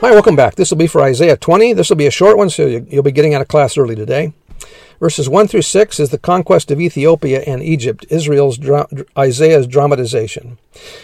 Hi, welcome back. This will be for Isaiah 20. This will be a short one, so you'll be getting out of class early today. Verses 1 through 6 is the conquest of Ethiopia and Egypt, Israel's Isaiah's dramatization.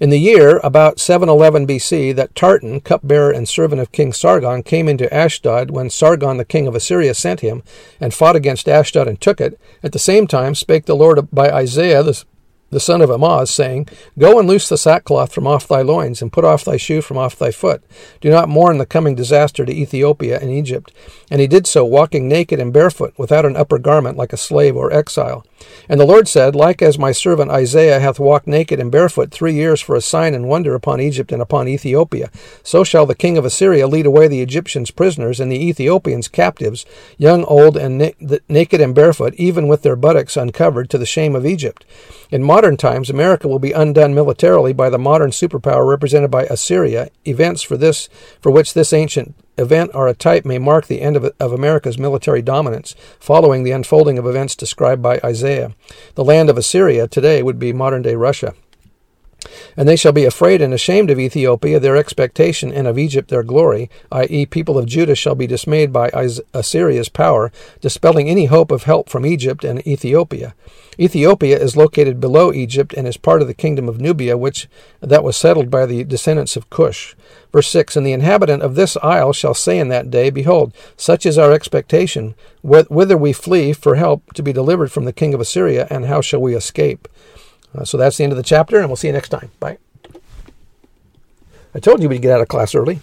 In the year about 711 BC, that Tartan, cupbearer and servant of King Sargon, came into Ashdod when Sargon the king of Assyria sent him and fought against Ashdod and took it. At the same time spake the Lord by Isaiah, the the son of Amoz, saying, Go and loose the sackcloth from off thy loins, and put off thy shoe from off thy foot. Do not mourn the coming disaster to Ethiopia and Egypt. And he did so, walking naked and barefoot, without an upper garment, like a slave or exile. And the Lord said, Like as my servant Isaiah hath walked naked and barefoot three years for a sign and wonder upon Egypt and upon Ethiopia, so shall the king of Assyria lead away the Egyptians prisoners and the Ethiopians captives, young, old, and na- naked and barefoot, even with their buttocks uncovered, to the shame of Egypt. In modern times, America will be undone militarily by the modern superpower represented by Assyria. Events for this, for which this ancient event or a type may mark the end of, of America's military dominance, following the unfolding of events described by Isaiah. The land of Assyria today would be modern day Russia. And they shall be afraid and ashamed of Ethiopia, their expectation, and of Egypt, their glory, i.e., people of Judah shall be dismayed by Assyria's power, dispelling any hope of help from Egypt and Ethiopia. Ethiopia is located below Egypt and is part of the kingdom of Nubia, which that was settled by the descendants of Cush. Verse 6 And the inhabitant of this isle shall say in that day, Behold, such is our expectation, whither we flee for help to be delivered from the king of Assyria, and how shall we escape? Uh, so that's the end of the chapter, and we'll see you next time. Bye. I told you we'd get out of class early.